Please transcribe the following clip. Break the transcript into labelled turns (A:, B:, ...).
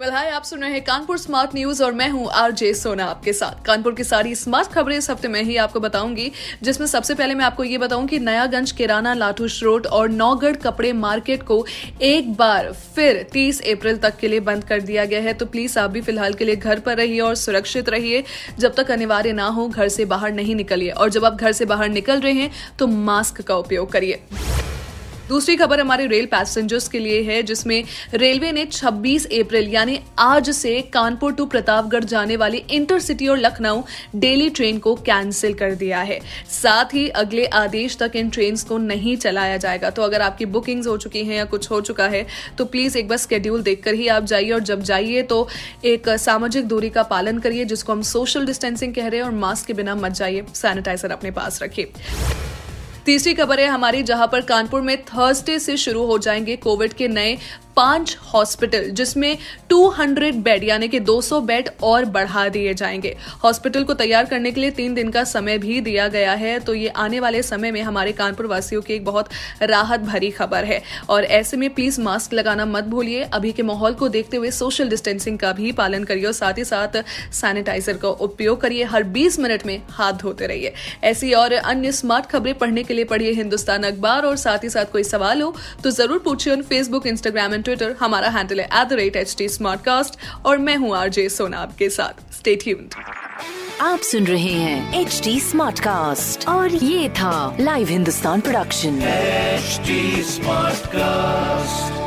A: well hi आप सुन रहे हैं कानपुर स्मार्ट न्यूज़ और मैं हूँ आरजे सोना आपके साथ। कानपुर की सारी स्मार्ट खबरें इस हफ़्ते में ही आपको बताऊँगी, जिसमें सबसे पहले मैं आपको ये बताऊँ कि नयागंज किराना लाठूश रोड और नौगढ़ कपड़े मार्केट को एक बार फिर 30 अप्रैल तक के लिए बंद कर दिया गया है। तो प्लीज़ आप भी फ़िलहाल के लिए घर पर रहिए और सुरक्षित रहिए। जब तक अनिवार्य ना हो, घर से बाहर नहीं निकलिए। और जब आप घर से बाहर निकल रहे हैं तो मास्क का उपयोग करिए। दूसरी खबर हमारे रेल पैसेंजर्स के लिए है, जिसमें रेलवे ने 26 अप्रैल, यानी आज से कानपुर टू प्रतापगढ़ जाने वाली इंटरसिटी और लखनऊ डेली ट्रेन को कैंसिल कर दिया है। साथ ही अगले आदेश तक इन ट्रेन को नहीं चलाया जाएगा। तो अगर आपकी बुकिंग्स हो चुकी हैं या कुछ हो चुका है तो प्लीज़ एक बार स्केड्यूल देखकर ही आप जाइए और जब जाइए तो एक सामाजिक दूरी का पालन करिए, जिसको हम सोशल डिस्टेंसिंग कह रहे हैं और मास्क के बिना मत जाइए। सैनिटाइजर अपने पास रखिए। तीसरी खबर है हमारी, जहाँ पर कानपुर में थर्सडे से शुरू हो जाएँगे कोविड के नए पाँच हॉस्पिटल, जिसमें 200 बेड यानी कि 200 बेड और बढ़ा दिए जाएँगे। हॉस्पिटल को तैयार करने के लिए तीन दिन का समय भी दिया गया है। तो ये आने वाले समय में हमारे कानपुर वासियों की एक बहुत राहत भरी खबर है। और ऐसे में प्लीज़ मास्क लगाना मत भूलिए। अभी के माहौल को देखते हुए सोशल डिस्टेंसिंग का भी पालन करिए और साथ ही साथ सैनिटाइजर का उपयोग करिए। हर 20 मिनट में हाथ धोते रहिए। ऐसी और अन्य स्मार्ट खबरें पढ़ने के लिए पढ़िए हिंदुस्तान अखबार। और साथ ही साथ कोई सवाल हो तो ज़रूर पूछिए फेसबुक इंस्टाग्राम एंड ट्विटर हमारा हैंडल है at the rate H T और मैं हूँ आरजे सोना आपके साथ। स्टे ट्यून्ड
B: आप सुन रहे हैं एच टी स्मार्ट कास्ट और ये था live Hindustan production
C: smart Smartcast.